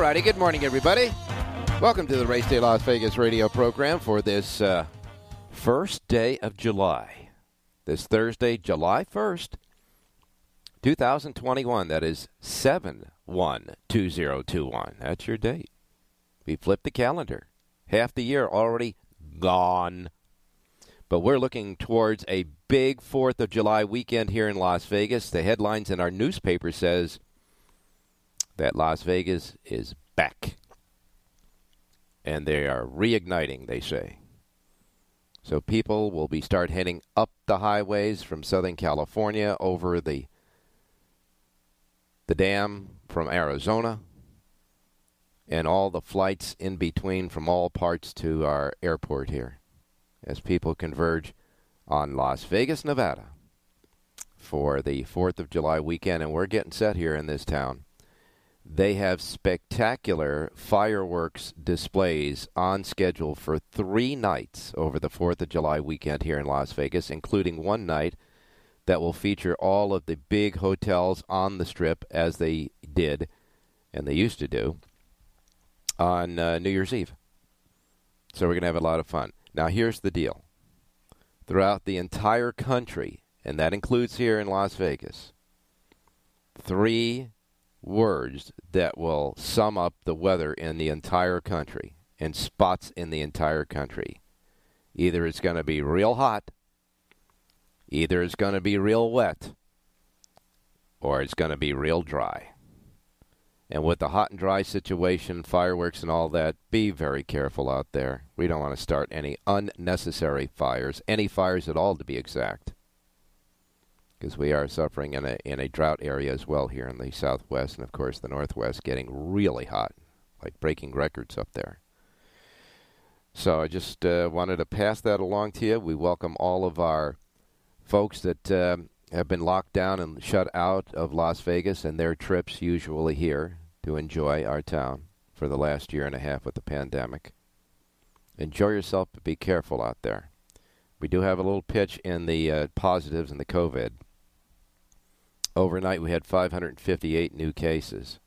All righty, good morning, everybody. Welcome to the Race Day Las Vegas radio program for this uh, first day of July. This Thursday, July 1st, 2021. That is 7 1 2021. That's your date. We flipped the calendar. Half the year already gone. But we're looking towards a big 4th of July weekend here in Las Vegas. The headlines in our newspaper says that Las Vegas is back. And they are reigniting, they say. So people will be start heading up the highways from Southern California over the the dam from Arizona and all the flights in between from all parts to our airport here as people converge on Las Vegas, Nevada for the 4th of July weekend and we're getting set here in this town. They have spectacular fireworks displays on schedule for three nights over the 4th of July weekend here in Las Vegas, including one night that will feature all of the big hotels on the strip as they did and they used to do on uh, New Year's Eve. So we're going to have a lot of fun. Now, here's the deal throughout the entire country, and that includes here in Las Vegas, three words that will sum up the weather in the entire country and spots in the entire country. Either it's going to be real hot, either it's going to be real wet, or it's going to be real dry. And with the hot and dry situation, fireworks and all that, be very careful out there. We don't want to start any unnecessary fires, any fires at all to be exact because we are suffering in a in a drought area as well here in the southwest and of course the northwest getting really hot, like breaking records up there. So I just uh, wanted to pass that along to you. We welcome all of our folks that uh, have been locked down and shut out of Las Vegas and their trips usually here to enjoy our town for the last year and a half with the pandemic. Enjoy yourself, but be careful out there. We do have a little pitch in the uh, positives and the COVID. Overnight, we had 558 new cases.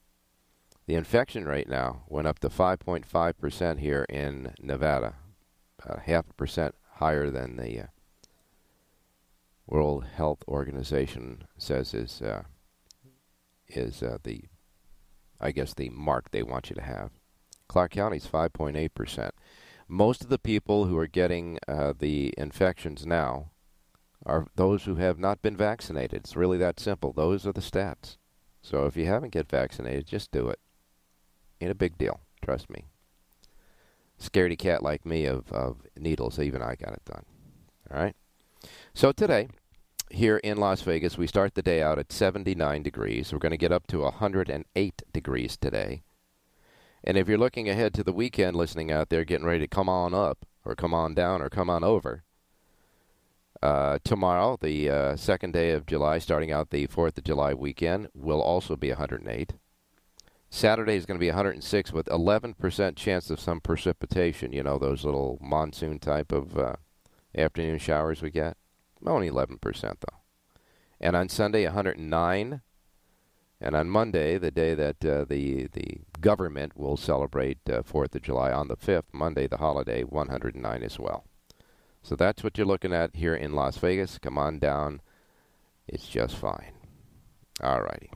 The infection rate now went up to 5.5% here in Nevada, uh, half a percent higher than the uh, World Health Organization says is uh, is uh, the, I guess, the mark they want you to have. Clark County is 5.8%. Most of the people who are getting uh, the infections now are those who have not been vaccinated. It's really that simple. Those are the stats. So if you haven't get vaccinated, just do it. Ain't a big deal. Trust me. Scaredy cat like me of, of needles, even I got it done. All right? So today, here in Las Vegas, we start the day out at 79 degrees. We're going to get up to 108 degrees today. And if you're looking ahead to the weekend, listening out there, getting ready to come on up, or come on down, or come on over, uh, tomorrow, the uh, second day of July, starting out the 4th of July weekend, will also be 108. Saturday is going to be 106 with 11% chance of some precipitation. You know, those little monsoon type of uh, afternoon showers we get. Only 11% though. And on Sunday, 109. And on Monday, the day that uh, the the government will celebrate uh, Fourth of July on the fifth, Monday the holiday, 109 as well. So that's what you're looking at here in Las Vegas. Come on down; it's just fine. All righty.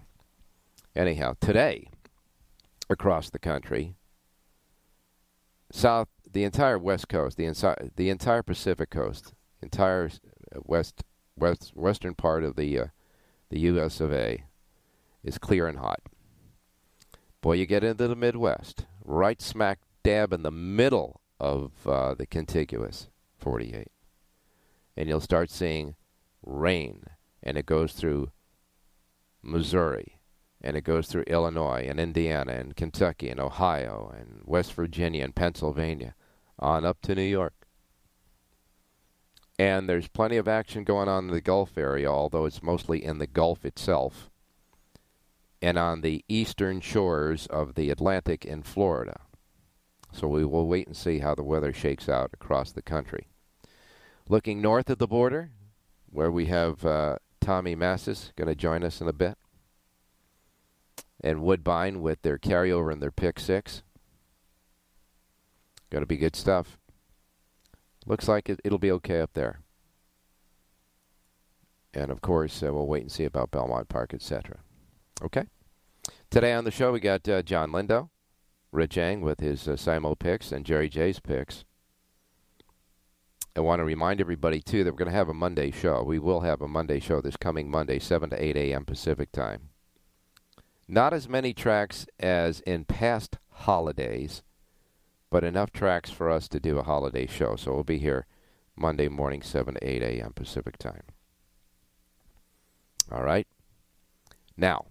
Anyhow, today across the country, south, the entire West Coast, the inside, the entire Pacific Coast, entire west west western part of the uh, the U.S. of A is clear and hot. Boy, you get into the Midwest, right smack dab in the middle of uh, the contiguous 48, and you'll start seeing rain, and it goes through Missouri, and it goes through Illinois and Indiana and Kentucky and Ohio and West Virginia and Pennsylvania, on up to New York. And there's plenty of action going on in the Gulf area, although it's mostly in the Gulf itself and on the eastern shores of the Atlantic in Florida. So we will wait and see how the weather shakes out across the country. Looking north of the border, where we have uh, Tommy Massis going to join us in a bit, and Woodbine with their carryover and their pick six. Going to be good stuff. Looks like it, will be okay up there. And of course, uh, we'll wait and see about Belmont Park, etc. Okay. Today on the show, we got uh, John Lindo, Rich Eng with his uh, Simo picks, and Jerry J's picks. I want to remind everybody, too, that we're going to have a Monday show. We will have a Monday show this coming Monday, 7 to 8 a.m. Pacific time. Not as many tracks as in past holidays, but enough tracks for us to do a holiday show. So we'll be here Monday morning, 7 to 8 a.m. Pacific time. All right. Now,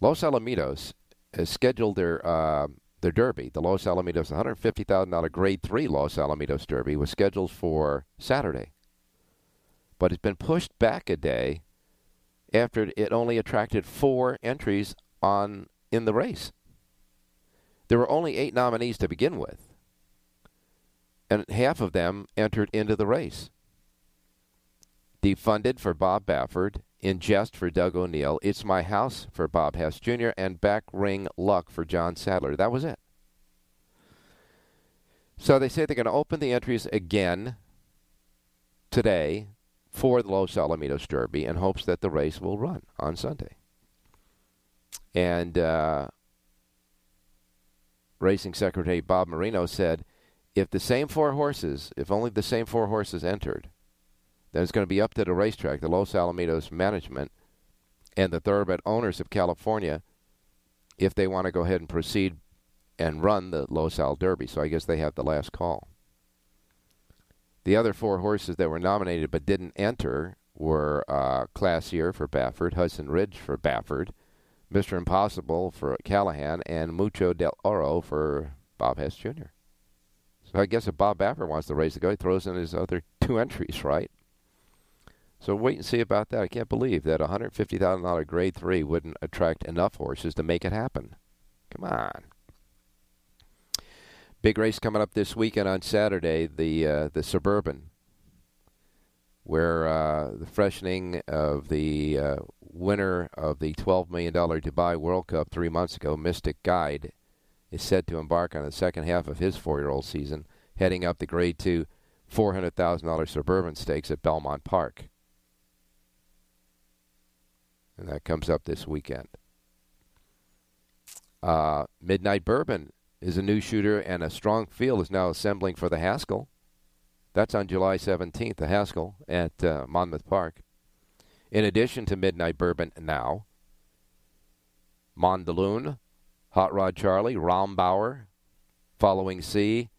Los Alamitos has scheduled their uh, their Derby. The Los Alamitos $150,000 Grade 3 Los Alamitos Derby was scheduled for Saturday. But it's been pushed back a day after it only attracted four entries on in the race. There were only eight nominees to begin with, and half of them entered into the race. Defunded for Bob Baffert in Jest for Doug O'Neill, It's My House for Bob Hess Jr., and Back Ring Luck for John Sadler. That was it. So they say they're going to open the entries again today for the Los Alamitos Derby in hopes that the race will run on Sunday. And uh, Racing Secretary Bob Marino said if the same four horses, if only the same four horses entered, then it's going to be up to the racetrack, the Los Alamitos management, and the thoroughbred owners of California if they want to go ahead and proceed and run the Los Al Derby. So I guess they have the last call. The other four horses that were nominated but didn't enter were uh, Classier for Baffert, Hudson Ridge for Baffert, Mr. Impossible for Callahan, and Mucho del Oro for Bob Hess Jr. So I guess if Bob Baffert wants to race the go, he throws in his other two entries, right? So wait and see about that. I can't believe that a $150,000 grade 3 wouldn't attract enough horses to make it happen. Come on. Big race coming up this weekend on Saturday, the uh, the Suburban, where uh, the freshening of the uh, winner of the $12 million Dubai World Cup three months ago, Mystic Guide, is set to embark on the second half of his four-year-old season, heading up the Grade 2 $400,000 Suburban Stakes at Belmont Park and that comes up this weekend. Uh, Midnight Bourbon is a new shooter, and a strong field is now assembling for the Haskell. That's on July 17th, the Haskell at uh, Monmouth Park. In addition to Midnight Bourbon now, Mandaloun, Hot Rod Charlie, Rombauer, Following Sea,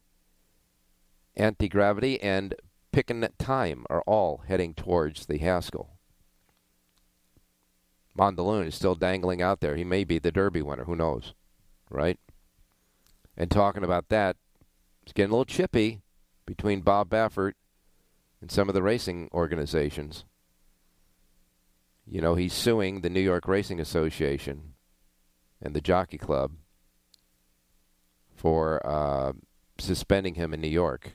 Anti Gravity, and Pickin' Time are all heading towards the Haskell. Mandaloun is still dangling out there. He may be the Derby winner. Who knows? Right? And talking about that, it's getting a little chippy between Bob Baffert and some of the racing organizations. You know, he's suing the New York Racing Association and the Jockey Club for uh, suspending him in New York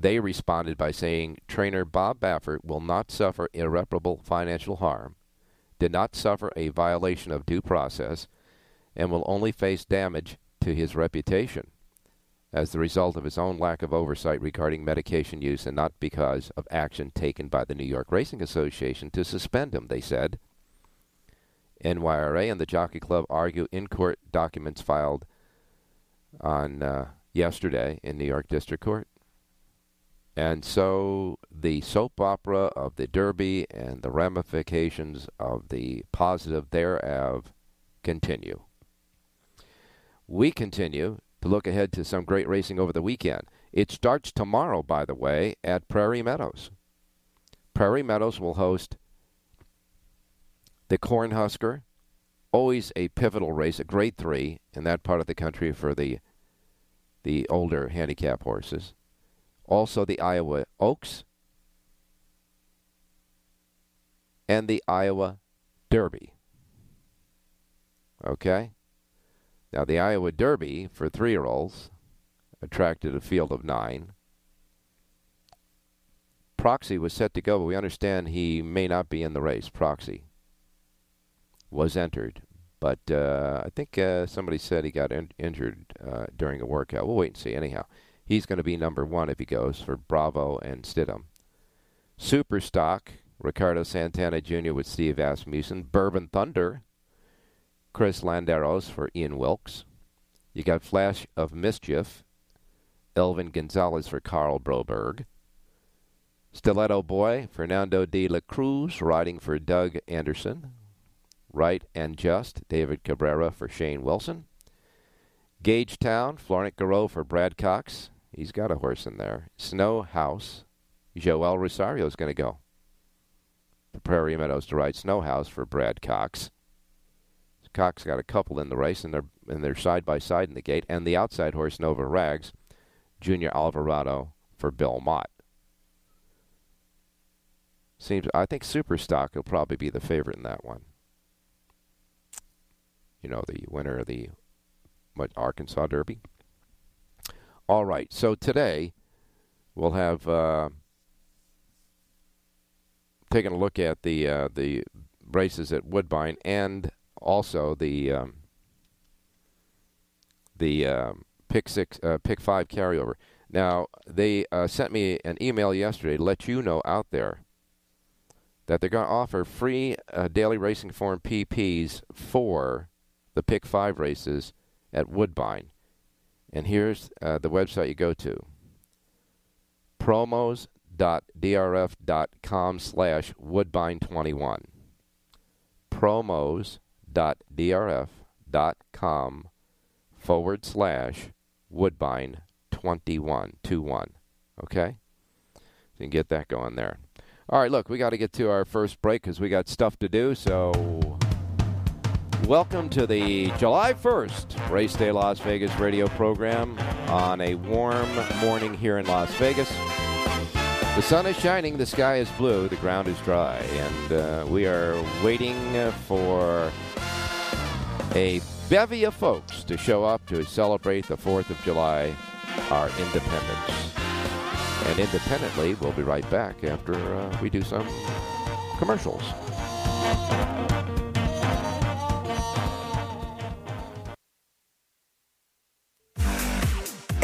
they responded by saying trainer Bob Baffert will not suffer irreparable financial harm, did not suffer a violation of due process, and will only face damage to his reputation as the result of his own lack of oversight regarding medication use and not because of action taken by the New York Racing Association to suspend him, they said. NYRA and the Jockey Club argue in court documents filed on uh, yesterday in New York District Court. And so the soap opera of the Derby and the ramifications of the positive thereof continue. We continue to look ahead to some great racing over the weekend. It starts tomorrow, by the way, at Prairie Meadows. Prairie Meadows will host the Cornhusker, always a pivotal race, a grade three in that part of the country for the the older handicap horses. Also the Iowa Oaks and the Iowa Derby. Okay? Now, the Iowa Derby for three year olds attracted a field of nine. Proxy was set to go, but we understand he may not be in the race. Proxy was entered, but uh, I think uh, somebody said he got in- injured uh, during a workout. We'll wait and see. Anyhow, he's going to be number one if he goes for Bravo and Stidham. Superstock, Ricardo Santana Jr. with Steve Asmussen. Bourbon Thunder, Chris Landeros for Ian Wilkes. You got Flash of Mischief, Elvin Gonzalez for Karl Broberg. Stiletto Boy, Fernando de la Cruz, riding for Doug Anderson. Right and Just, David Cabrera for Shane Wilson. Gagetown, Florent Geroux for Brad Cox. He's got a horse in there. Snow House, Joel Rosario is going to go. The Prairie Meadows to ride Snow House for Brad Cox. Cox got a couple in the race, and they're and they're side by side in the gate. And the outside horse Nova Rags, Junior Alvarado for Bill Mott. Seems I think Superstock will probably be the favorite in that one. You know, the winner of the what, Arkansas Derby. All right, so today we'll have uh, taken a look at the uh, the races at Woodbine and also the um, the um, pick six, uh, pick five carryover. Now they uh, sent me an email yesterday to let you know out there that they're going to offer free uh, daily racing form PPs for the pick five races at Woodbine. And here's uh, the website you go to promos.drf.com slash woodbine21 promos.drf.com forward slash woodbine21. 21. Okay? So you can get that going there. All right, look, we got to get to our first break because we got stuff to do. So, welcome to the July 1st Race Day Las Vegas radio program on a warm morning here in Las Vegas. The sun is shining, the sky is blue, the ground is dry, and uh, we are waiting for a bevy of folks to show up to celebrate the 4th of July, our independence. And independently, we'll be right back after uh, we do some commercials.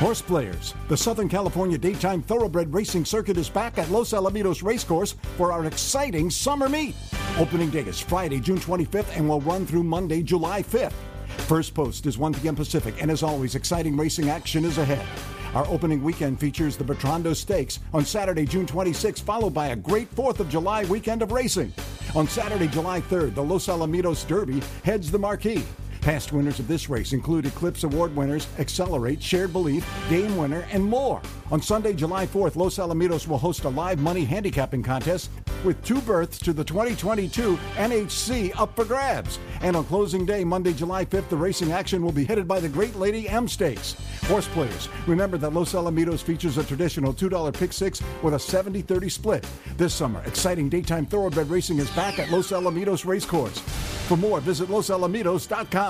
Horse players, the Southern California Daytime Thoroughbred Racing Circuit is back at Los Alamitos Racecourse for our exciting summer meet. Opening day is Friday, June 25th and will run through Monday, July 5th. First post is 1 p.m. Pacific, and as always, exciting racing action is ahead. Our opening weekend features the Bertrando Stakes on Saturday, June 26th, followed by a great 4th of July weekend of racing. On Saturday, July 3rd, the Los Alamitos Derby heads the marquee. Past winners of this race include Eclipse Award winners Accelerate, Shared Belief, Game Winner, and more. On Sunday, July 4th, Los Alamitos will host a live money handicapping contest with two berths to the 2022 NHC up for grabs. And on closing day, Monday, July 5th, the racing action will be headed by the Great Lady M Stakes. Horse players, remember that Los Alamitos features a traditional $2 pick six with a 70 30 split. This summer, exciting daytime thoroughbred racing is back at Los Alamitos Racecourse. For more, visit losalamitos.com.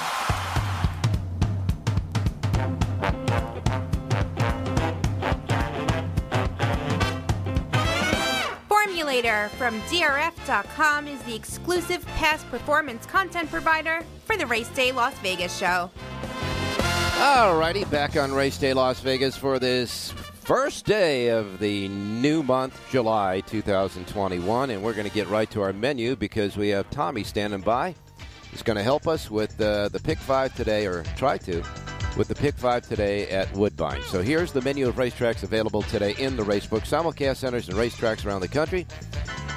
From DRF.com is the exclusive past performance content provider for the Race Day Las Vegas show. Alrighty, back on Race Day Las Vegas for this first day of the new month, July 2021, and we're going to get right to our menu because we have Tommy standing by. He's going to help us with uh, the pick five today, or try to, with the pick five today at Woodbine. So here's the menu of racetracks available today in the Racebook simulcast centers and racetracks around the country.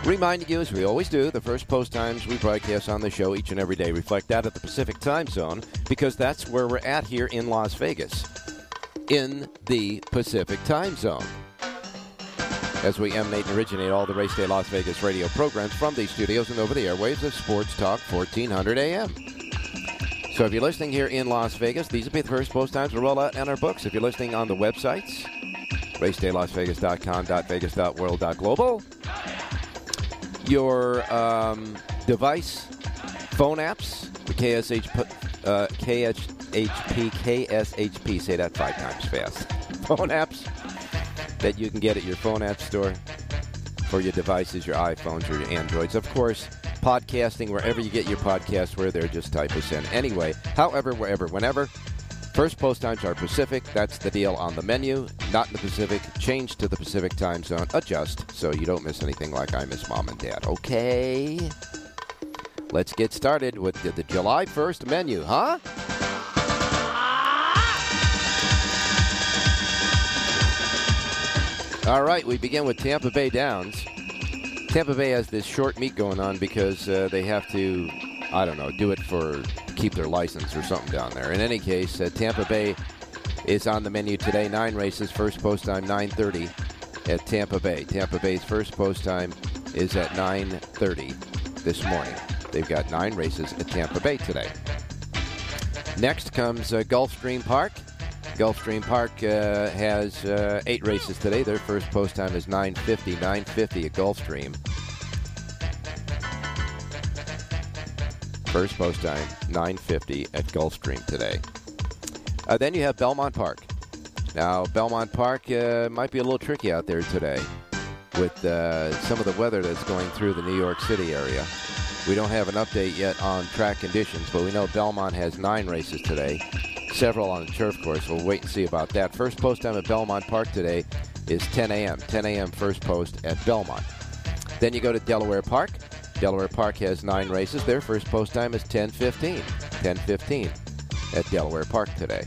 Reminding you, as we always do, the first post times we broadcast on the show each and every day reflect that at the Pacific time zone because that's where we're at here in Las Vegas, in the Pacific time zone. As we emanate and originate all the Race Day Las Vegas radio programs from these studios and over the airwaves of Sports Talk 1400 AM. So if you're listening here in Las Vegas, these will be the first post times we roll out in our books. If you're listening on the websites, racedaylasvegas.com, .vegas, .world, your um, device, phone apps, the KSH, uh, KHP, KSHP, say that five times fast. Phone apps that you can get at your phone app store for your devices, your iPhones or your Androids. Of course, podcasting, wherever you get your podcast, where they're just type us in. Anyway, however, wherever, whenever. First post times are Pacific. That's the deal on the menu. Not in the Pacific. Change to the Pacific time zone. Adjust so you don't miss anything like I miss mom and dad. Okay? Let's get started with the, the July 1st menu, huh? All right, we begin with Tampa Bay Downs. Tampa Bay has this short meet going on because uh, they have to, I don't know, do it for keep their license or something down there. In any case, uh, Tampa Bay is on the menu today. Nine races. First post time 9:30 at Tampa Bay. Tampa Bay's first post time is at 9:30 this morning. They've got nine races at Tampa Bay today. Next comes uh, Gulfstream Park. Gulfstream Park uh, has uh, eight races today. Their first post time is 9:50. 9:50 at Gulfstream. First post time 9:50 at Gulfstream today. Uh, then you have Belmont Park. Now Belmont Park uh, might be a little tricky out there today with uh, some of the weather that's going through the New York City area. We don't have an update yet on track conditions, but we know Belmont has nine races today several on the turf course. We'll wait and see about that. First post time at Belmont Park today is 10 a.m. 10 a.m. first post at Belmont. Then you go to Delaware Park. Delaware Park has nine races. Their first post time is 10:15. 10:15 at Delaware Park today.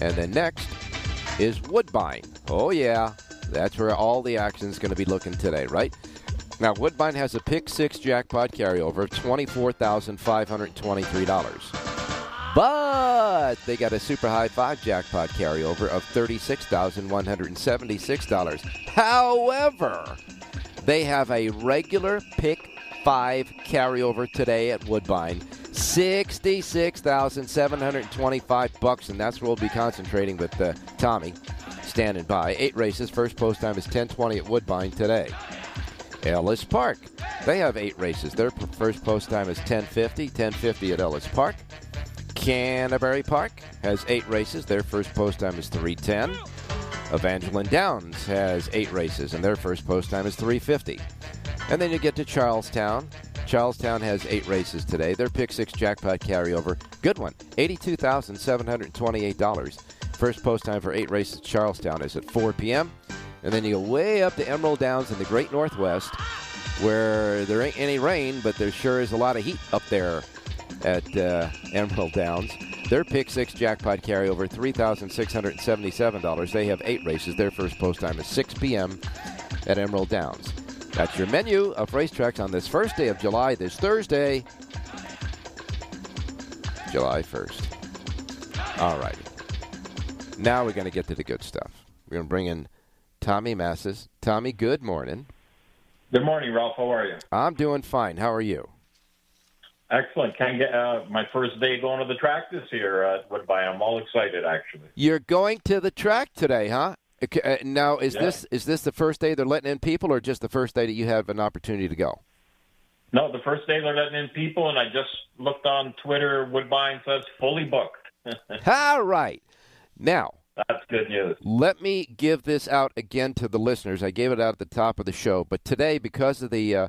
And then next is Woodbine. Oh yeah, that's where all the action is going to be looking today, right? Now Woodbine has a pick six jackpot carryover of twenty-four thousand five hundred twenty-three dollars. But they got a super high five jackpot carryover of $36,176. However, they have a regular pick five carryover today at Woodbine, Sixty-six thousand seven hundred twenty-five bucks, and that's where we'll be concentrating with uh, Tommy, standing by. Eight races. First post time is ten twenty at Woodbine today. Ellis Park, they have eight races. Their first post time is ten fifty. Ten fifty at Ellis Park. Canterbury Park has eight races. Their first post time is three ten. Evangeline Downs has eight races, and their first post time is 350. And then you get to Charlestown. Charlestown has eight races today. Their pick six jackpot carryover, good one, $82,728. First post time for eight races at Charlestown is at 4 p.m. And then you go way up to Emerald Downs in the Great Northwest, where there ain't any rain, but there sure is a lot of heat up there at uh, Emerald Downs. Their pick six jackpot carryover, $3,677. They have eight races. Their first post time is 6 p.m. at Emerald Downs. That's your menu of racetracks on this first day of July, this Thursday, July 1st. All right. Now we're going to get to the good stuff. We're going to bring in Tommy Massis. Tommy, good morning. Good morning, Ralph. How are you? I'm doing fine. How are you? Excellent. Can't get uh, my first day going to the track this year at Woodbine. I'm all excited, actually. You're going to the track today, huh? Okay, uh, Now, is Yeah. this is this the first day they're letting in people, or just the first day that you have an opportunity to go? No, the first day they're letting in people, and I just looked on Twitter. Woodbine says fully booked. All right. Now, That's good news. let me give this out again to the listeners. I gave it out at the top of the show, but today, because of the uh,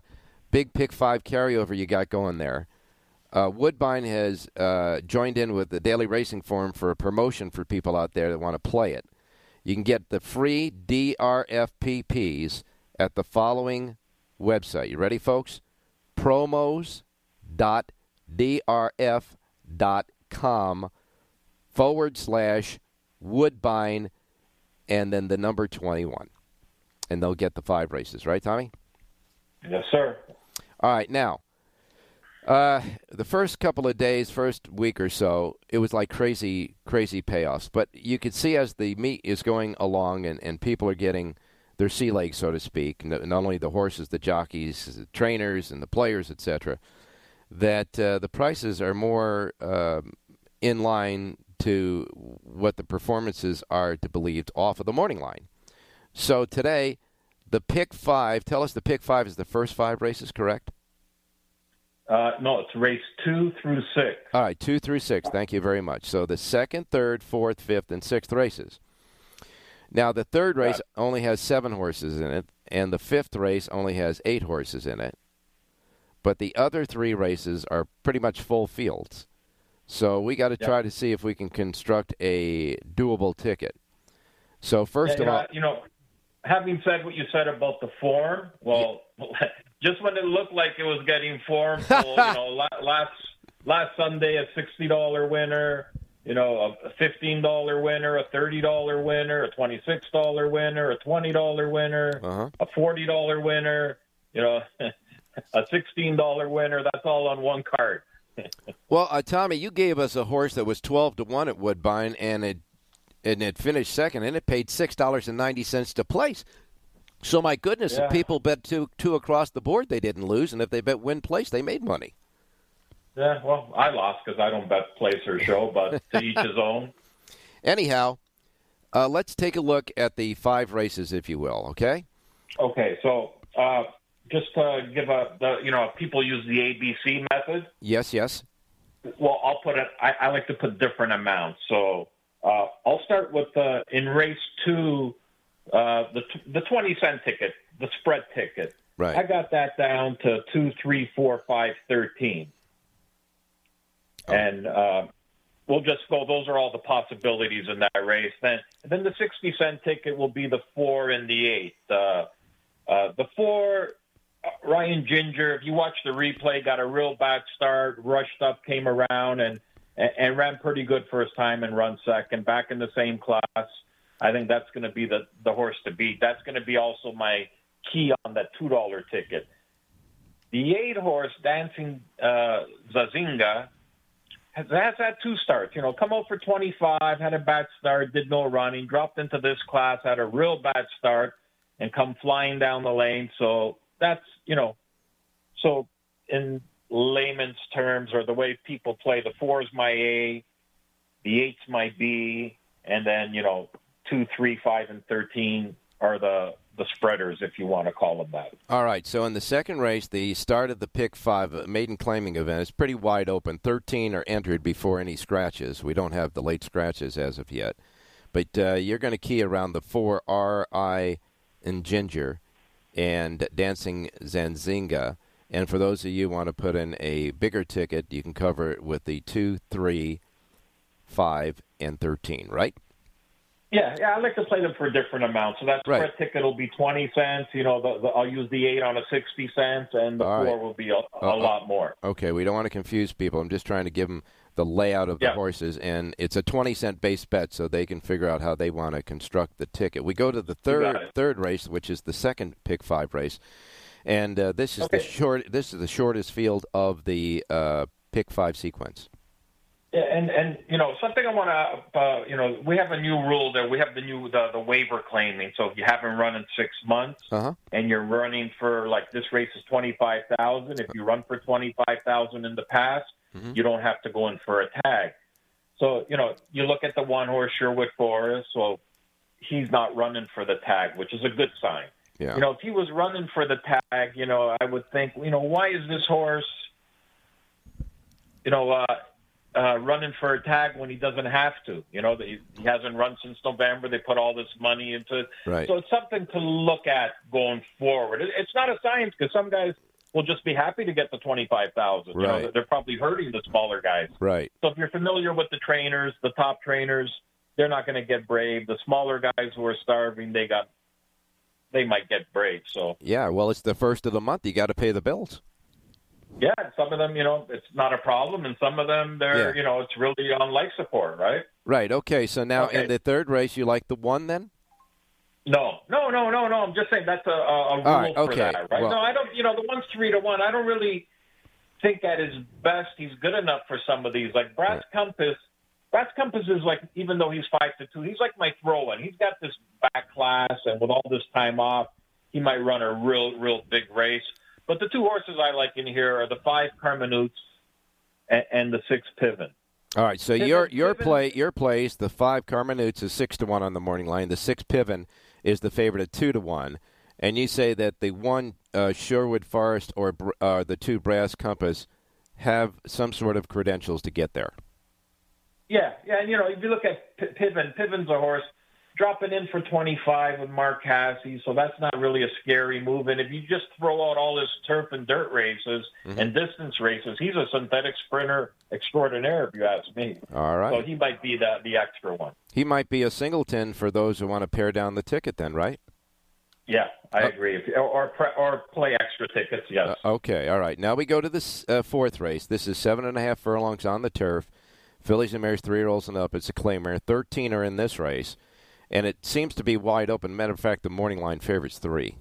big pick five carryover you got going there, uh, Woodbine has uh, joined in with the Daily Racing Form for a promotion for people out there that want to play it. You can get the free DRFPPs at the following website. You ready, folks? promos.drf.com forward slash Woodbine and then the number 21. And they'll get the five races, right, Tommy? Yes, sir. All right, now, uh, the first couple of days, first week or so, it was like crazy, crazy payoffs. But you could see as the meet is going along and, and people are getting their sea legs, so to speak, not only the horses, the jockeys, the trainers, and the players, etc., that uh, the prices are more um in line to what the performances are to believed off of the morning line. So today, the pick five, tell us the pick five is the first five races, correct? Uh, no, it's race two through six. All right, two through six. Thank you very much. So the second, third, fourth, fifth, and sixth races. Now the third race only has seven horses in it, and the fifth race only has eight horses in it. But the other three races are pretty much full fields. So we got to Yeah. try to see if we can construct a doable ticket. So first Yeah, of all, you know, having said what you said about the form, well, just when it looked like it was getting form, so, you know, last last Sunday a sixty dollar winner, you know, a fifteen dollar winner, a thirty dollar winner, a twenty six dollar winner, a twenty dollar winner, Uh-huh. a forty dollar winner, you know, a sixteen dollar winner. That's all on one card. Well, uh, Tommy, you gave us a horse that was twelve to one at Woodbine, and it and it finished second, and it paid six dollars and ninety cents to place. So my goodness, Yeah. if people bet two two across the board, they didn't lose, and if they bet win place, they made money. Yeah, well, I lost because I don't bet place or show, but to each his own. Anyhow, uh, let's take a look at the five races, if you will. Okay. Okay, so uh, just to give a, the, you know, people use the ABC method. Yes. Yes. Well, I'll put it. I, I like to put different amounts. So uh, I'll start with the in race two, uh, the the twenty cent ticket, the spread ticket. Right. I got that down to two, three, four, five, thirteen, and uh, we'll just go. Those are all the possibilities in that race. Then, then the sixty cent ticket will be the four and the eight. Uh, uh, the four, uh, Rye and Ginger. If you watch the replay, got a real bad start, rushed up, came around, and and, and ran pretty good first time and run second. Back in the same class. I think that's going to be the the horse to beat. That's going to be also my key on that two dollar ticket. The eight horse Dancing uh, Zazinga has, has had two starts. You know, come out for 25, had a bad start, did no running, dropped into this class, had a real bad start, and come flying down the lane. So that's you know, so in layman's terms or the way people play, the four is my A, the eight's my B, and then you know two, three, five, and thirteen are the the spreaders, if you want to call them that. All right. So in the second race, the start of the pick five uh, maiden claiming event is pretty wide open. Thirteen are entered before any scratches. We don't have the late scratches as of yet, but uh, you're going to key around the four R I and Ginger and Dancing Zanzinga. And for those of you who want to put in a bigger ticket, you can cover it with the two, three, five, and thirteen. Right? Yeah, yeah, I like to play them for different amounts. So that spread Right. ticket will be twenty cents. You know, the, the, I'll use the eight on a sixty cents, and the All four right. will be a, a Uh, uh, lot more. Okay, we don't want to confuse people. I'm just trying to give them the layout of the Yeah. horses, and it's a 20 cent base bet, so they can figure out how they want to construct the ticket. We go to the third third race, which is the second pick five race, and uh, this is the short. This is the shortest field of the uh, pick five sequence. Yeah, and and you know something I want to uh, you know we have a new rule there. We have the new the, the waiver claiming. So if you haven't run in six months Uh huh. and you're running for like this race is twenty five thousand. If you run for twenty five thousand in the past, Mhm. you don't have to go in for a tag. So you know you look at the one horse Sherwood Forest. well, he's not running for the tag, which is a good sign. Yeah. You know, if he was running for the tag, you know, I would think, you know, why is this horse, you know, uh, uh, running for a tag when he doesn't have to? You know, he, he hasn't run since November. They put all this money into it. Right. So it's something to look at going forward. It, it's not a science because some guys will just be happy to get the twenty-five thousand. You know, they're probably hurting the smaller guys. Right. So if you're familiar with the trainers, the top trainers, they're not going to get brave. The smaller guys who are starving, they got, they might get brave. So Yeah. Well, it's the first of the month. You got to pay the bills. yeah, some of them, you know, it's not a problem, and some of them, they're, Yeah. you know, it's really on life support, right? Right. Okay. So now Okay. in the third race, you like the one then? No, no, no, no, no. I'm just saying that's a, a, a rule right, for okay. that, right? Well- no, I don't. You know, the one's three to one. I don't really think at his best he's good enough for some of these. Like Brass Compass, Brass Compass is like, even though he's five to two, he's like my throw-in. He's got this back class, and with all this time off, he might run a real, real big race. But the two horses I like in here are the five Carmenutes and, and the six Piven. All right, so Piven- your your Piven- play your plays the five Carmenutes is six to one on the morning line. The six Piven is the favorite at two to one, and you say that the one uh, Sherwood Forest or uh, the two Brass Compass have some sort of credentials to get there. Yeah, yeah, and you know, if you look at P- Piven, Piven's a horse dropping in for 25 with Mark Casse, so that's not really a scary move. And if you just throw out all his turf and dirt races and distance races, he's a synthetic sprinter extraordinaire, if you ask me. All right, So he might be the the extra one. he might be a singleton for those who want to pare down the ticket. Then, right? Yeah, I agree. If, or or, play extra tickets. Yes. Uh, okay, all right. Now we go to this uh, fourth race. This is seven and a half furlongs on the turf. Fillies and mares, three year olds and up. It's a claimer. Thirteen are in this race, and it seems to be wide open. Matter of fact, the morning line favorites three.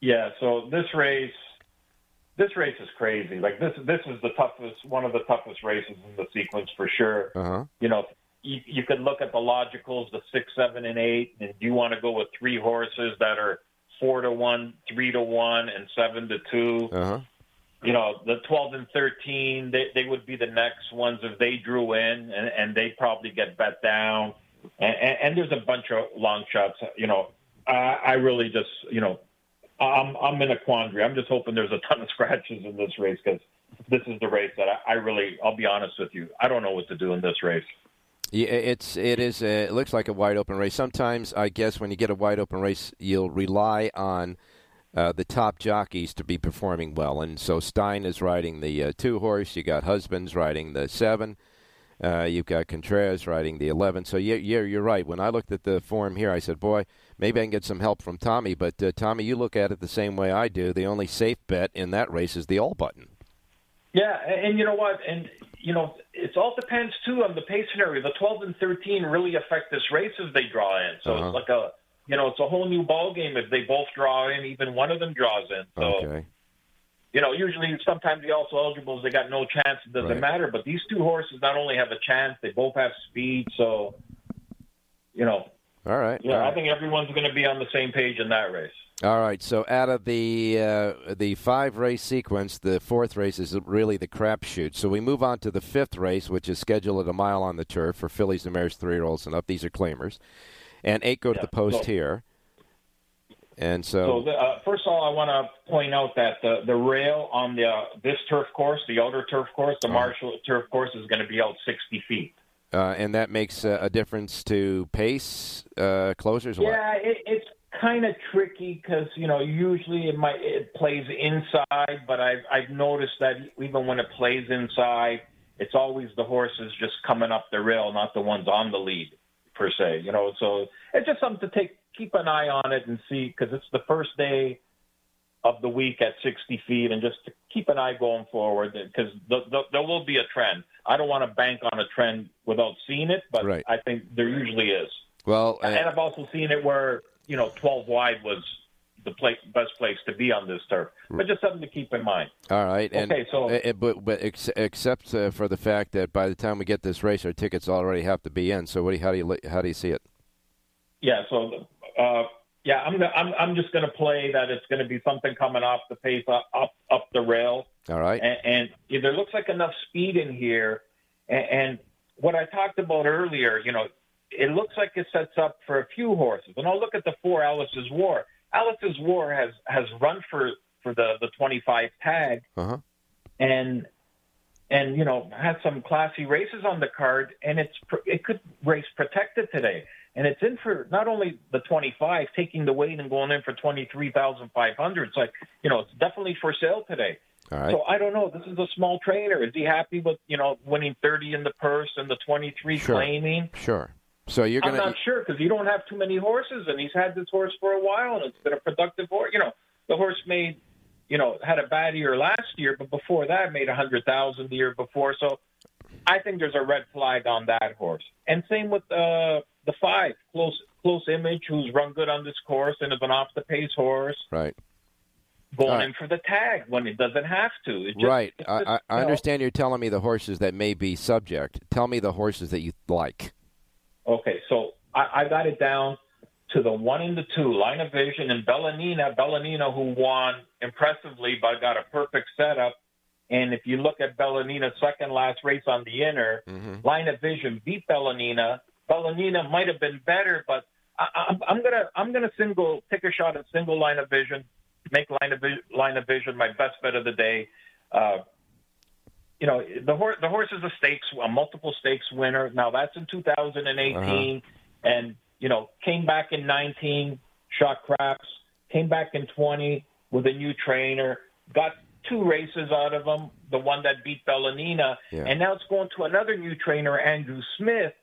Yeah, so this race, this race is crazy. Like this, this is the toughest, one of the toughest races in the sequence for sure. Uh huh. You know, you, you could look at the logicals, the six, seven, and eight, and do you want to go with three horses that are four to one, three to one, and seven to two? Uh huh. You know, the twelve and thirteen, they they would be the next ones if they drew in, and and they probably get bet down. And, and, there's a bunch of long shots. You know, I, I really just, you know, I'm I'm in a quandary. I'm just hoping there's a ton of scratches in this race because this is the race that I, I really, I'll be honest with you, I don't know what to do in this race. Yeah, it's it is. A, it looks like a wide open race. Sometimes I guess when you get a wide open race, you'll rely on uh, the top jockeys to be performing well. And so Stein is riding the uh, two horse. You got Husbands riding the seven. Uh, you've got Contreras riding the eleven. So yeah, yeah, you're right. When I looked at the form here, I said, "Boy, maybe I can get some help from Tommy." But uh, Tommy, you look at it the same way I do. The only safe bet in that race is the all button. Yeah, and, and you know what? And you know, it all depends too on the pace scenario. The 12 and 13 really affect this race as they draw in. So Uh-huh. it's like a, you know, it's a whole new ball game if they both draw in. Even one of them draws in. So Okay. You know, usually sometimes the also eligibles they got no chance. It doesn't Right. matter. But these two horses not only have a chance, they both have speed. So, you know, All right. yeah, all I right. think everyone's going to be on the same page in that race. All right. So out of the uh, the five race sequence, the fourth race is really the crapshoot. So we move on to the fifth race, which is scheduled at a mile on the turf for fillies and mares, three year olds and up. These are claimers, and eight go to Yeah, the post so- here. And So, so, the, uh, first of all, I want to point out that the, the rail on the uh, this turf course, the outer turf course, the Uh-huh. Marshall turf course, is going to be out 60 feet. uh, and that makes a difference to pace uh, closers. Yeah, it, it's kind of tricky because you know usually it might it plays inside, but I've I've noticed that even when it plays inside, it's always the horses just coming up the rail, not the ones on the lead per se. You know, so it's just something to take keep an eye on it and see because it's the first day of the week at 60 feet, and just to keep an eye going forward because the, the, there will be a trend. I don't want to bank on a trend without seeing it, but Right. I think there usually is. Well, uh, And I've also seen it where you know 12 wide was the place, best place to be on this turf, but just something to keep in mind. All right, and Okay, so- uh, but but ex- except uh, for the fact that by the time we get this race, our tickets already have to be in. So what do you, how do you how do you see it? Yeah, so uh, yeah, I'm gonna, I'm I'm just going to play that it's going to be something coming off the pace up up, up the rail, All right, and, and yeah, there looks like enough speed in here, and, and what I talked about earlier, you know, it looks like it sets up for a few horses. And I'll look at the four Alice's War. Alice's War has has run for for the the 25 tag. uh huh. and and you know had some classy races on the card, and it's it could race protected today, and it's in for not only the 25, taking the weight and going in for 23,500. It's like you know it's definitely for sale today. All right. So I don't know. This is a small trainer. Is he happy with you know winning 30 in the purse and the 23 Sure. claiming? Sure. So you're gonna I'm not sure because you don't have too many horses, and he's had this horse for a while, and it's been a productive horse. You know, the horse made, you know, had a bad year last year, but before that made a hundred thousand the year before. So I think there's a red flag on that horse. And same with uh, the five close close image, who's run good on this course and is an off the pace horse, right. going right. in for the tag when it doesn't have to. Just, right. I, just, I, I know, understand you're telling me the horses that may be subject. Tell me the horses that you like. Okay, so I, I got it down to the one and the two, Line of Vision and Bellanina. Bellanina, who won impressively, but got a perfect setup. And if you look at Bellanina's second last race on the inner, Mm-hmm. Line of Vision beat Bellanina. Bellanina might have been better, but I, I'm, I'm gonna I'm gonna single take a shot at single Line of Vision, make Line of Vision, Line of Vision my best bet of the day. Uh, you know the horse the horse is a stakes a multiple stakes winner now that's in 2018 and you know came back in 19 shot craps came back in 20 with a new trainer got two races out of him the one that beat Bellanina Yeah. and now it's going to another new trainer Andrew Smith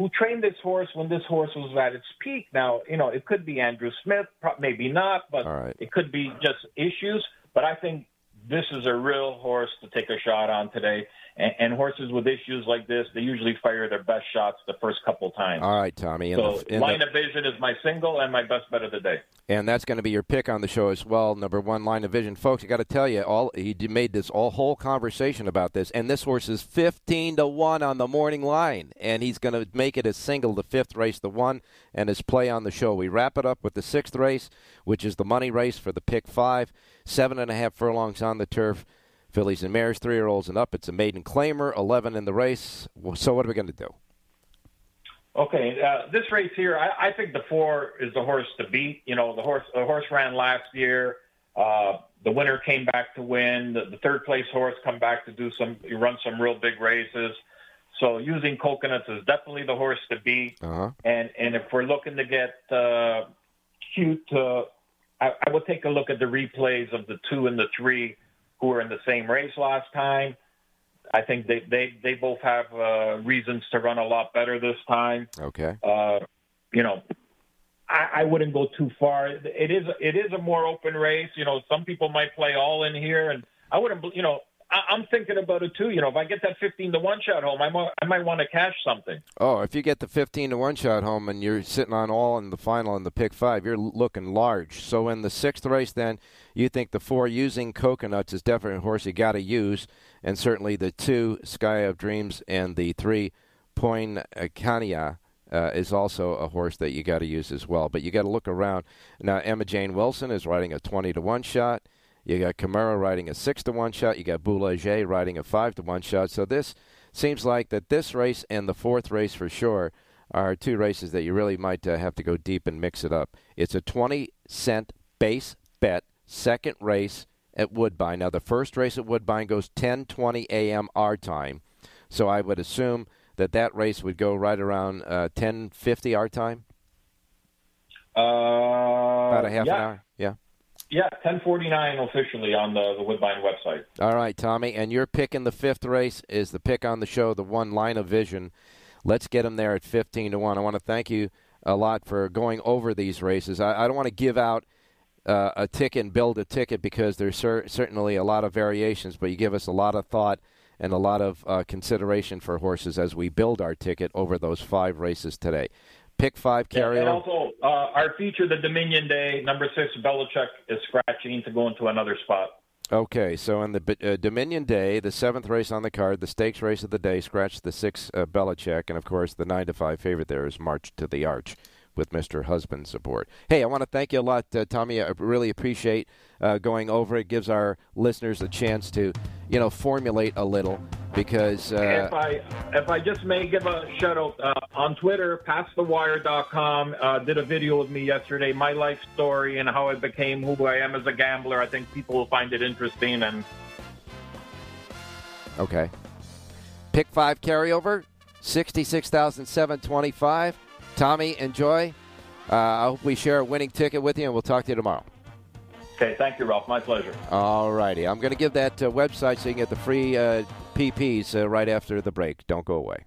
who trained this horse when this horse was at its peak now you know it could be Andrew Smith maybe not but right. it could be just issues but I think this is a real horse to take a shot on today. And, and horses with issues like this, they usually fire their best shots the first couple times. All right, Tommy. And, so the, line the- of vision is my single and my best bet of the day. and that's going to be your pick on the show as well. Number one, line of vision, folks. I got to tell you, all he made this all whole conversation about this, and this horse is fifteen to one on the morning line, and he's going to make it a single, the fifth race, the one, and his play on the show. We wrap it up with the sixth race, which is the money race for the pick five, seven and a half furlongs on the turf. Fillies and mares, three year olds and up. It's a maiden claimer, 11 in the race. So, what are we going to do? Okay, uh, this race here, I, I think the four is the horse to beat. You know, the horse the horse ran last year. Uh, the winner came back to win. The, the third place horse come back to do some run some real big races. So using coconuts is definitely the horse to beat. Uh huh. And and if we're looking to get uh, cute, uh, I, I would take a look at the replays of the two and the three who were in the same race last time. I think they they they both have uh, reasons to run a lot better this time. Okay. Uh, you know, I, I wouldn't go too far. It is it is a more open race. You know, some people might play all in here, and I wouldn't. You know, I, I'm thinking about it too. You know, if I get that 15 to one shot home, I might I might want to cash something. Oh, if you get the 15 to 1 shot home and you're sitting on all in the final in the pick five, you're looking large. So in the sixth race, then, you think the four using coconuts is definitely a horse you got to use, and certainly the two Sky of Dreams and the three Point Cania uh, is also a horse that you got to use as well. But you got to look around. Now, Emma Jane Wilson is riding a 20 to 1 shot. You got Camara riding a 6 to 1 shot. You got Boulanger riding a 5 to 1 shot. So this seems like that this race and the fourth race for sure are two races that you really might uh, have to go deep and mix it up. It's a 20 cent base bet, second race at Woodbine. Now, the first race at Woodbine goes 10:20 a.m. our time, so I would assume that that race would go right around uh, 10:50 our time. Uh, About a half yeah. an hour. Yeah. Yeah, 1049 officially on the, the Woodbine website. All right, Tommy, and your pick in the fifth race is the pick on the show, the one line of vision. Let's get them there at 15 to 1. I want to thank you a lot for going over these races. I, I don't want to give out uh, a ticket and build a ticket because there's cer- certainly a lot of variations, but you give us a lot of thought and a lot of uh, consideration for horses as we build our ticket over those five races today. Pick five Yeah, carry and also, uh, our feature, the Dominion Day, number six, Belichick is scratching to go into another spot. Okay, so in the uh, Dominion Day, the seventh race on the card, the stakes race of the day, scratch the six uh, Belichick, and of course the nine to five favorite there is March to the Arch with Mr. Husband support. Hey, I want to thank you a lot, uh, Tommy. I really appreciate uh, going over it. Gives our listeners a chance to, you know, formulate a little because. Uh, if I if I just may give a shout out uh, on Twitter, passthewire.com uh, did a video with me yesterday, my life story and how I became who I am as a gambler. I think people will find it interesting and Okay. Pick five carryover, sixty-six thousand seven twenty-five. Tommy, enjoy. Uh, I hope we share a winning ticket with you, and we'll talk to you tomorrow. okay. Thank you, Ralph. My pleasure. All righty. I'm going to give that uh, website so you can get the free uh, PPs uh, right after the break. Don't go away.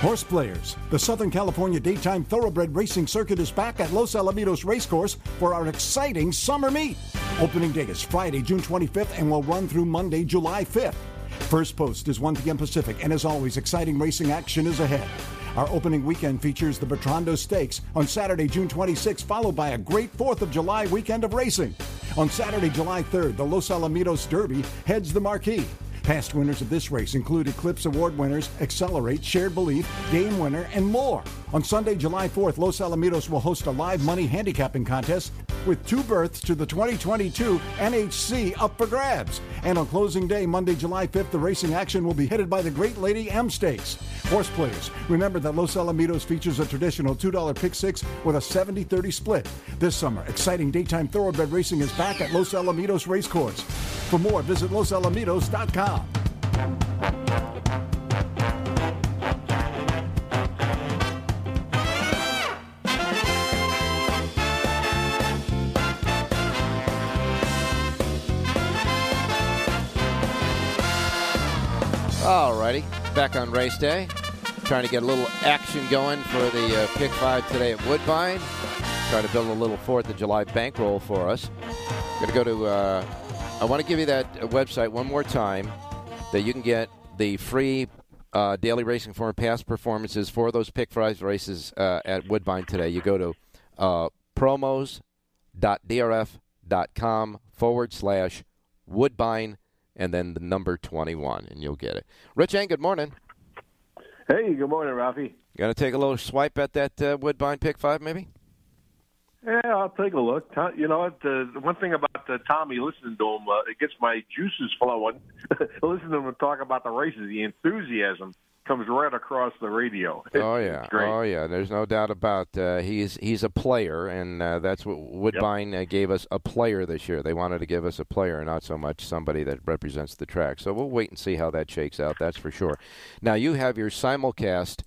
Horse players, the Southern California Daytime Thoroughbred Racing Circuit is back at Los Alamitos Racecourse for our exciting summer meet. Opening day is Friday, June 25th, and will run through Monday, July 5th. First post is 1 p.m. Pacific, and as always, exciting racing action is ahead. Our opening weekend features the Bertrando Stakes on Saturday, June 26th, followed by a great 4th of July weekend of racing. On Saturday, July 3rd, the Los Alamitos Derby heads the marquee. Past winners of this race include Eclipse Award winners Accelerate, Shared Belief, Game Winner, and more. On Sunday, July 4th, Los Alamitos will host a live money handicapping contest with two berths to the 2022 NHC up for grabs. And on closing day, Monday, July 5th, the racing action will be headed by the Great Lady M Stakes. Horse players, remember that Los Alamitos features a traditional $2 pick six with a 70 30 split. This summer, exciting daytime thoroughbred racing is back at Los Alamitos Racecourse. For more, visit losalamitos.com. Alrighty, back on race day. Trying to get a little action going for the uh, pick five today at Woodbine. Trying to build a little Fourth of July bankroll for us. Going to go to. Uh, I want to give you that website one more time that you can get the free uh, daily racing form past performances for those pick five races uh, at Woodbine today. You go to uh, promos.drf.com forward slash Woodbine and then the number 21, and you'll get it. Rich Eng, good morning. Hey, good morning, Ralphie. Going to take a little swipe at that uh, Woodbine pick five, maybe? Yeah, I'll take a look. You know what? The the one thing about uh, Tommy listening to him, uh, it gets my juices flowing. listening to him talk about the races, the enthusiasm comes right across the radio. It- oh yeah, oh yeah. There's no doubt about uh, he's he's a player, and uh, that's what Woodbine uh, gave us a player this year. They wanted to give us a player, not so much somebody that represents the track. So we'll wait and see how that shakes out. That's for sure. Now you have your simulcast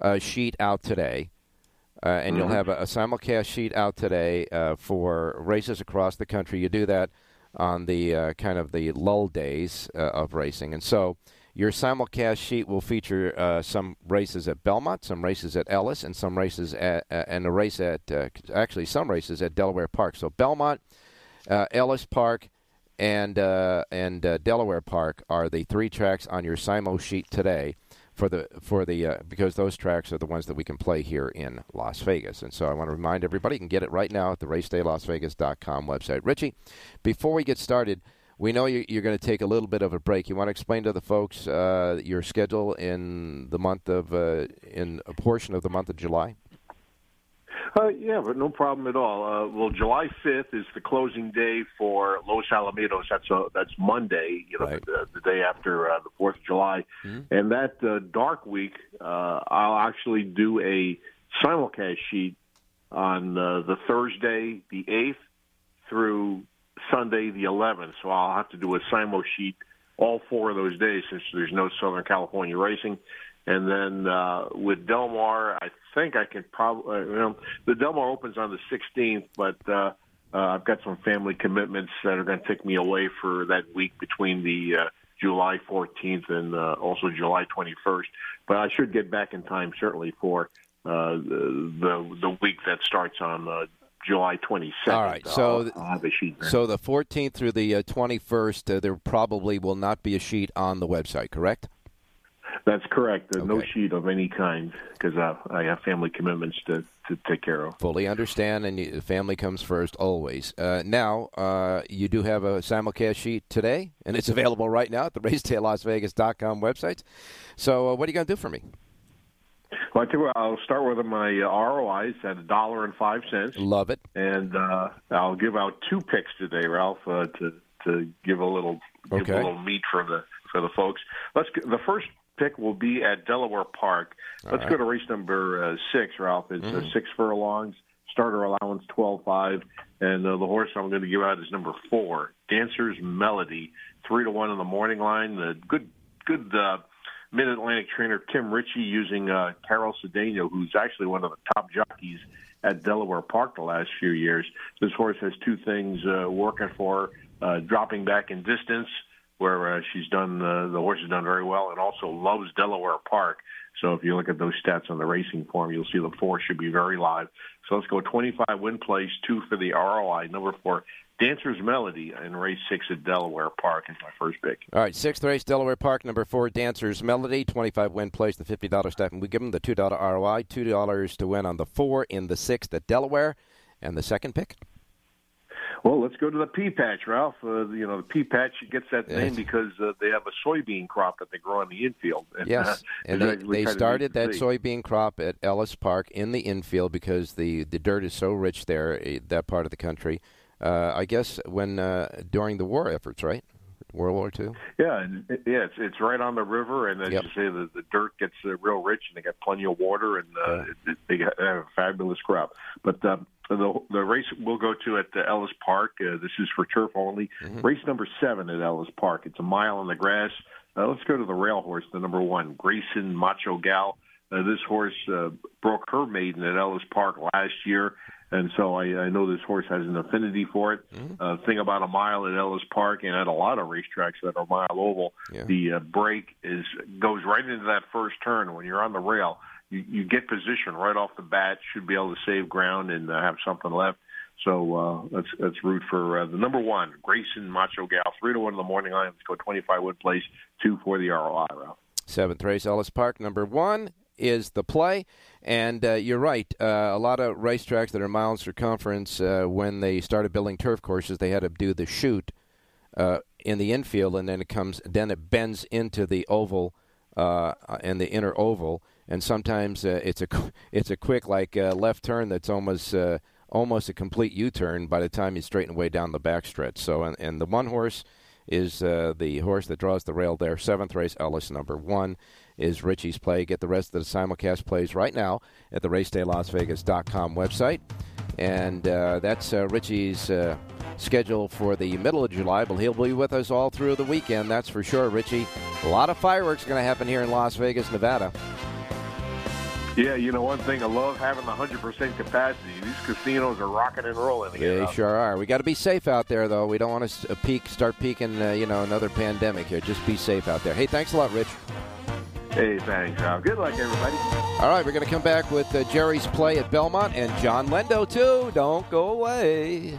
uh, sheet out today. Uh, and you'll Mhm. have a, a simulcast sheet out today uh, for races across the country. You do that on the uh, kind of the lull days uh, of racing, and so Your simulcast sheet will feature uh, some races at Belmont, some races at Ellis, and some races at uh, and a race at uh, actually some races at Delaware Park. So Belmont, uh, Ellis Park, and uh, and uh, Delaware Park are the three tracks on your Simo sheet today for the for the uh, because those tracks are the ones that we can play here in Las Vegas. And so I want to remind everybody you can get it right now at the racedaylasvegas.com website. Richie, before we get started, we know you, are going to take a little bit of a break. You want to explain to the folks uh, your schedule in the month of uh, in a portion of the month of July. Uh, yeah, but no problem at all. Uh, well, July fifth is the closing day for Los Alamitos. That's a, that's Monday, you know, Right. the, the day after uh, the Fourth of July, Mhm. and that uh, dark week, uh, I'll actually do a simulcast sheet on uh, the Thursday, the eighth, through Sunday, the eleventh. So I'll have to do a simo sheet all four of those days since there's no Southern California racing. And then uh, with Del Mar, I think I can probably, uh, you know, the Del Mar opens on the 16th, but uh, uh, I've got some family commitments that are going to take me away for that week between the uh, July 14th and uh, also July 21st. But I should get back in time certainly for uh, the, the the week that starts on uh, July 27th. All right, so I'll, I'll have a sheet. So the 14th through the uh, 21st, uh, there probably will not be a sheet on the website, correct? That's correct. There's no sheet of any kind because uh, I have family commitments to, to take care of. Fully understand, and you, family comes first always. Uh, now, uh, you do have a simulcast sheet today, and it's available right now at the racedaylasvegas.com website. So, uh, what are you going to do for me? Well, I think I'll start with my uh, ROIs at a dollar and five cents, Love it. and uh, I'll give out two picks today, Ralph, uh, to to give a little give Okay. a little meat for the for the folks. Let's the first pick will be at Delaware Park. Let's right. go to race number uh, six, Ralph. It's uh, six furlongs. Starter allowance twelve five, and uh, the horse I'm going to give out is number four, Dancer's Melody, three to one in the morning line. The good good uh, Mid Atlantic trainer Tim Ritchey using uh, Carol Cedeno, who's actually one of the top jockeys at Delaware Park the last few years. This horse has two things uh, working for her, uh, dropping back in distance, where uh, she's done uh, the horse has done very well, and also loves Delaware Park. So if you look at those stats on the racing form, you'll see the four should be very live. So let's go 25 win place, two for the ROI. Number four, Dancer's Melody in race six at Delaware Park is my first pick. All right, sixth race, Delaware Park, number four, Dancer's Melody, 25 win place, the $50 step, and we give them the $2 ROI, $2 to win on the four in the sixth at Delaware. And the second pick? Well, let's go to the pea patch, Ralph. Uh, you know, the pea patch gets that Yes. name because uh, they have a soybean crop that they grow in the infield. And, Yes, uh, and they, they started that see. soybean crop at Ellis Park in the infield because the, the dirt is so rich there, eh, that part of the country. Uh, I guess when uh, during the war efforts, right? World War II. Yeah, and yeah, it's it's right on the river, and as Yep. you say, the, the dirt gets uh, real rich, and they got plenty of water, and uh, it, it, they got, they have a fabulous crop. But um, the the race we'll go to at uh, Ellis Park. Uh, this is for turf only. Race number seven at Ellis Park. It's a mile in the grass. Uh, let's go to the rail horse, the number one, Grayson Macho Gal. Uh, this horse uh, broke her maiden at Ellis Park last year, and so I, I know this horse has an affinity for it. Uh, thing about a mile at Ellis Park and at a lot of racetracks that are mile oval, Yeah. the uh, break is goes right into that first turn. When you're on the rail, you, you get position right off the bat. Should be able to save ground and uh, have something left. So uh, let's let's root for uh, the number one, Grayson Macho Gal, three to one in the morning line. Let's go 25 wood place, two for the ROI. Ralph. Seventh race, Ellis Park. Number one is the play. And uh, you're right. Uh, a lot of racetracks that are mile in circumference, uh, when they started building turf courses, they had to do the shoot uh, in the infield, and then it comes, then it bends into the oval uh, and the inner oval. And sometimes uh, it's a it's a quick like uh, left turn that's almost uh, almost a complete U-turn by the time you straighten way down the backstretch. So and, and the one horse is uh, the horse that draws the rail there. Seventh race, Ellis number one is Richie's play. Get the rest of the simulcast plays right now at the RacedayLasVegas.com website. And uh, that's uh, Richie's uh, schedule for the middle of July, but he'll be with us all through the weekend, that's for sure, Richie. A lot of fireworks are going to happen here in Las Vegas, Nevada. Yeah, you know one thing I love having the hundred percent capacity. These casinos are rocking and rolling. Yeah, again. they sure are. We got to be safe out there, though. We don't want to uh, peak, start peaking, uh, you know, another pandemic here. Just be safe out there. Hey, thanks a lot, Rich. Hey, thanks, Al. Good luck, everybody. All right, we're going to come back with uh, Jerry's play at Belmont and John Lindo too. Don't go away.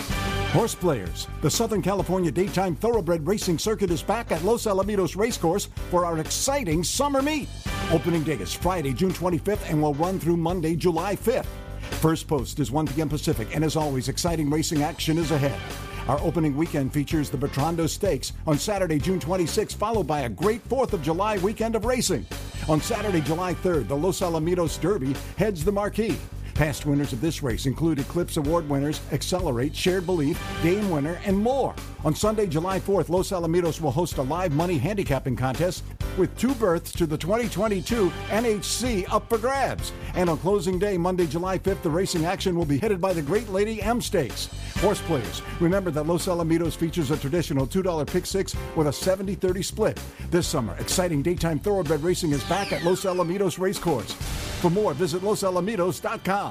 Horse players, the Southern California Daytime Thoroughbred Racing Circuit is back at Los Alamitos Racecourse for our exciting summer meet. Opening day is Friday, June 25th, and will run through Monday, July 5th. First post is 1 p.m. Pacific, and as always, exciting racing action is ahead. Our opening weekend features the Bertrando Stakes on Saturday, June 26th, followed by a great 4th of July weekend of racing. On Saturday, July 3rd, the Los Alamitos Derby heads the marquee. Past winners of this race include Eclipse Award winners Accelerate, Shared Belief, Game Winner, and more. On Sunday, July 4th, Los Alamitos will host a live money handicapping contest with two berths to the 2022 NHC up for grabs. And on closing day, Monday, July 5th, the racing action will be headed by the Great Lady M Stakes. Horse players, remember that Los Alamitos features a traditional $2 pick six with a 70 30 split. This summer, exciting daytime thoroughbred racing is back at Los Alamitos Racecourse. For more, visit losalamitos.com.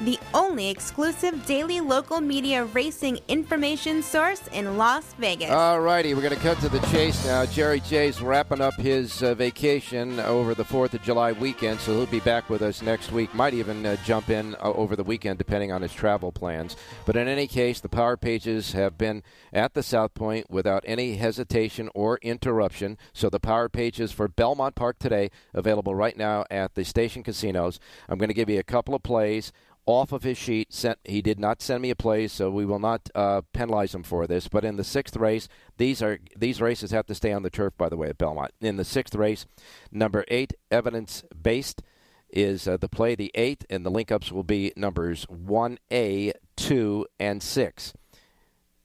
the only exclusive daily local media racing information source in Las Vegas. All righty, we're going to cut to the chase now. Jerry J's wrapping up his uh, vacation over the 4th of July weekend, so he'll be back with us next week. Might even uh, jump in uh, over the weekend, depending on his travel plans. But in any case, the power pages have been at the South Point without any hesitation or interruption. So the power pages for Belmont Park today available right now at the station casinos. I'm going to give you a couple of plays off of his sheet. Sent, he did not send me a play, so we will not uh, penalize him for this. But in the sixth race, these are these races have to stay on the turf. By the way, at Belmont. In the sixth race, number eight, evidence based, is uh, the play. The eighth, and the link ups will be numbers one A, two, and six.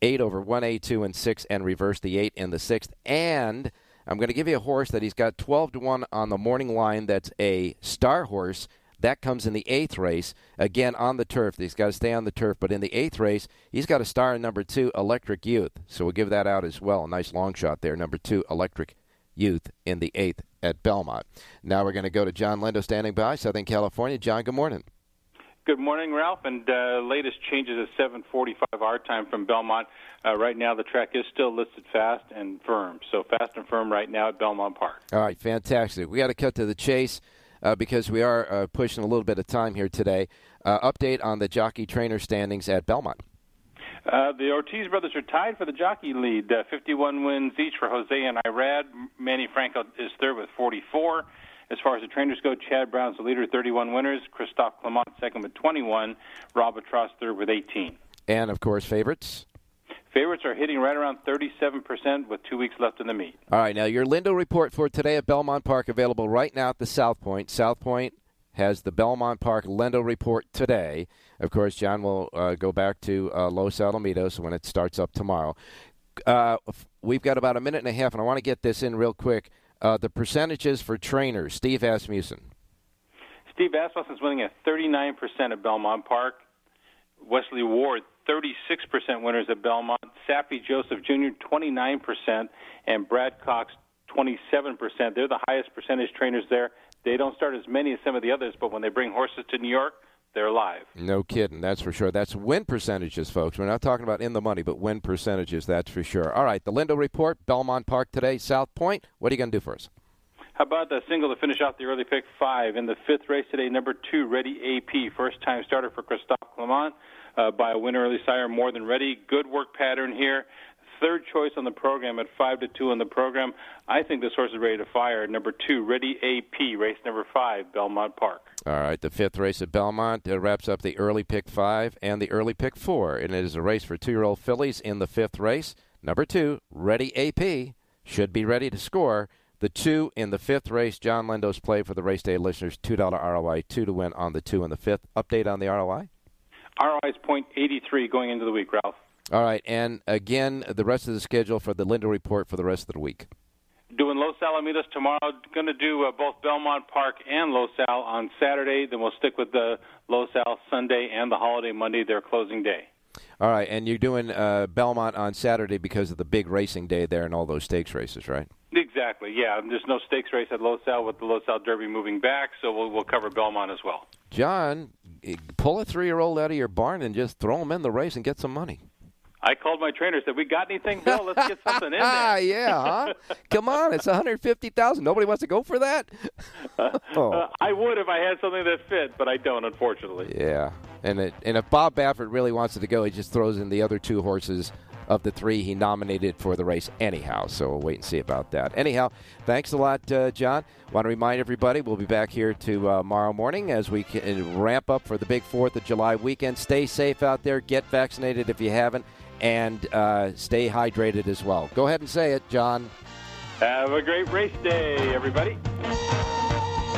Eight over one A, two, and six, and reverse the eight in the sixth. And I'm going to give you a horse that he's got 12 to 1 on the morning line. That's a star horse. That comes in the eighth race. Again, on the turf. He's got to stay on the turf. But in the eighth race, he's got a star in number two, Electric Youth. So we'll give that out as well. A nice long shot there. Number two, Electric Youth in the eighth at Belmont. Now we're going to go to John Lindo standing by, Southern California. John, good morning. Good morning, Ralph. And uh, latest changes at 7:45 our time from Belmont. Uh, right now, the track is still listed fast and firm. So fast and firm right now at Belmont Park. All right, fantastic. We got to cut to the chase uh, because we are uh, pushing a little bit of time here today. Uh, update on the jockey trainer standings at Belmont. Uh, the Ortiz brothers are tied for the jockey lead. Uh, 51 wins each for Jose and Irad. Manny Franco is third with 44. As far as the trainers go, Chad Brown's the leader, 31 winners. Christophe Clement second with 21. Rob Atras third with 18. And of course, favorites. Favorites are hitting right around 37% with two weeks left in the meet. All right, now your Lindo report for today at Belmont Park available right now at the South Point. South Point has the Belmont Park Lindo report today. Of course, John will uh, go back to uh, Los Alamitos when it starts up tomorrow. Uh, we've got about a minute and a half, and I want to get this in real quick. Uh, the percentages for trainers. Steve Asmussen. Steve Asmussen's winning at 39% at Belmont Park. Wesley Ward, 36% winners at Belmont. Saffie Joseph Jr., 29%. And Brad Cox, 27%. They're the highest percentage trainers there. They don't start as many as some of the others, but when they bring horses to New York, they're live. No kidding, that's for sure. That's win percentages, folks. We're not talking about in the money, but win percentages, that's for sure. All right, the Lindo Report, Belmont Park today, South Point. What are you going to do for us? How about the single to finish off the early pick five in the fifth race today? Number two, Ready AP, first time starter for Christophe Clement uh, by a winner early sire, more than ready. Good work pattern here. Third choice on the program at five to two on the program. I think this horse is ready to fire. Number two, Ready AP, race number five, Belmont Park. All right, the fifth race at Belmont uh, wraps up the early pick five and the early pick four, and it is a race for two-year-old fillies in the fifth race. Number two, Ready AP, should be ready to score. The two in the fifth race, John Lindo's play for the race day listeners, $2 ROI, two to win on the two in the fifth. Update on the ROI? ROI is .83 going into the week, Ralph. All right, and again, the rest of the schedule for the Lindo report for the rest of the week. Doing Los Alamitos tomorrow. Going to do uh, both Belmont Park and Los Al on Saturday. Then we'll stick with the Los Al Sunday and the holiday Monday, their closing day. All right, and you're doing uh, Belmont on Saturday because of the big racing day there and all those stakes races, right? Exactly. Yeah, there's no stakes race at Los Al with the Los Al Derby moving back, so we'll, we'll cover Belmont as well. John, pull a three-year-old out of your barn and just throw him in the race and get some money. I called my trainer. Said, "We got anything, Bill? Let's get something in there." yeah, huh? Come on, it's one hundred fifty thousand. Nobody wants to go for that. oh. uh, I would if I had something that fit, but I don't, unfortunately. Yeah, and it, and if Bob Baffert really wants it to go, he just throws in the other two horses of the three he nominated for the race anyhow. So we'll wait and see about that. Anyhow, thanks a lot, uh, John. Want to remind everybody we'll be back here uh, tomorrow morning as we can ramp up for the big Fourth of July weekend. Stay safe out there. Get vaccinated if you haven't, and uh, stay hydrated as well. Go ahead and say it, John. Have a great race day, everybody.